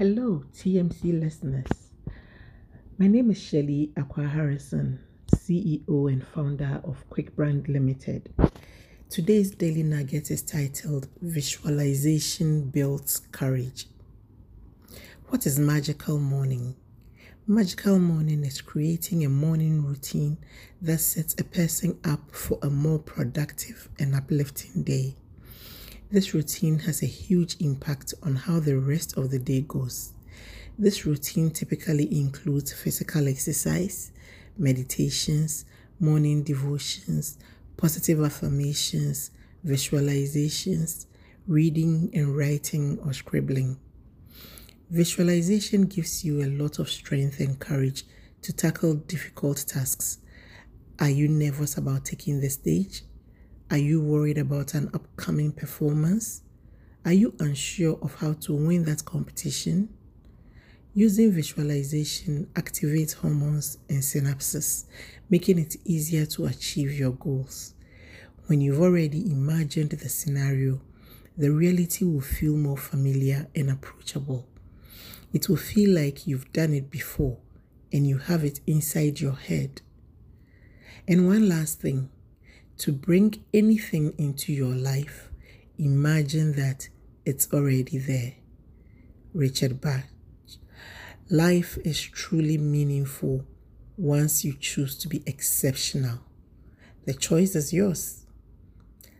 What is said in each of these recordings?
Hello, TMC listeners. My name is Shirley Acquaah-Harrison, CEO and founder of Kwikbrand Limited. Today's daily nugget is titled Visualization Builds Courage. What is magical morning? Magical morning is creating a morning routine that sets a person up for a more productive and uplifting day. This routine has a huge impact on how the rest of the day goes. This routine typically includes physical exercise, meditations, morning devotions, positive affirmations, visualizations, reading and writing or scribbling. Visualization gives you a lot of strength and courage to tackle difficult tasks. Are you nervous about taking the stage? Are you worried about an upcoming performance? Are you unsure of how to win that competition? Using visualization activates hormones and synapses, making it easier to achieve your goals. When you've already imagined the scenario, the reality will feel more familiar and approachable. It will feel like you've done it before and you have it inside your head. And one last thing to bring anything into your life, imagine that it's already there. Richard Bach. Life is truly meaningful once you choose to be exceptional. The choice is yours.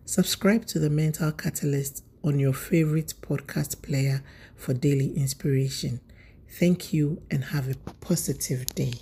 Subscribe to the Mental Catalyst on your favorite podcast player for daily inspiration. Thank you and have a positive day.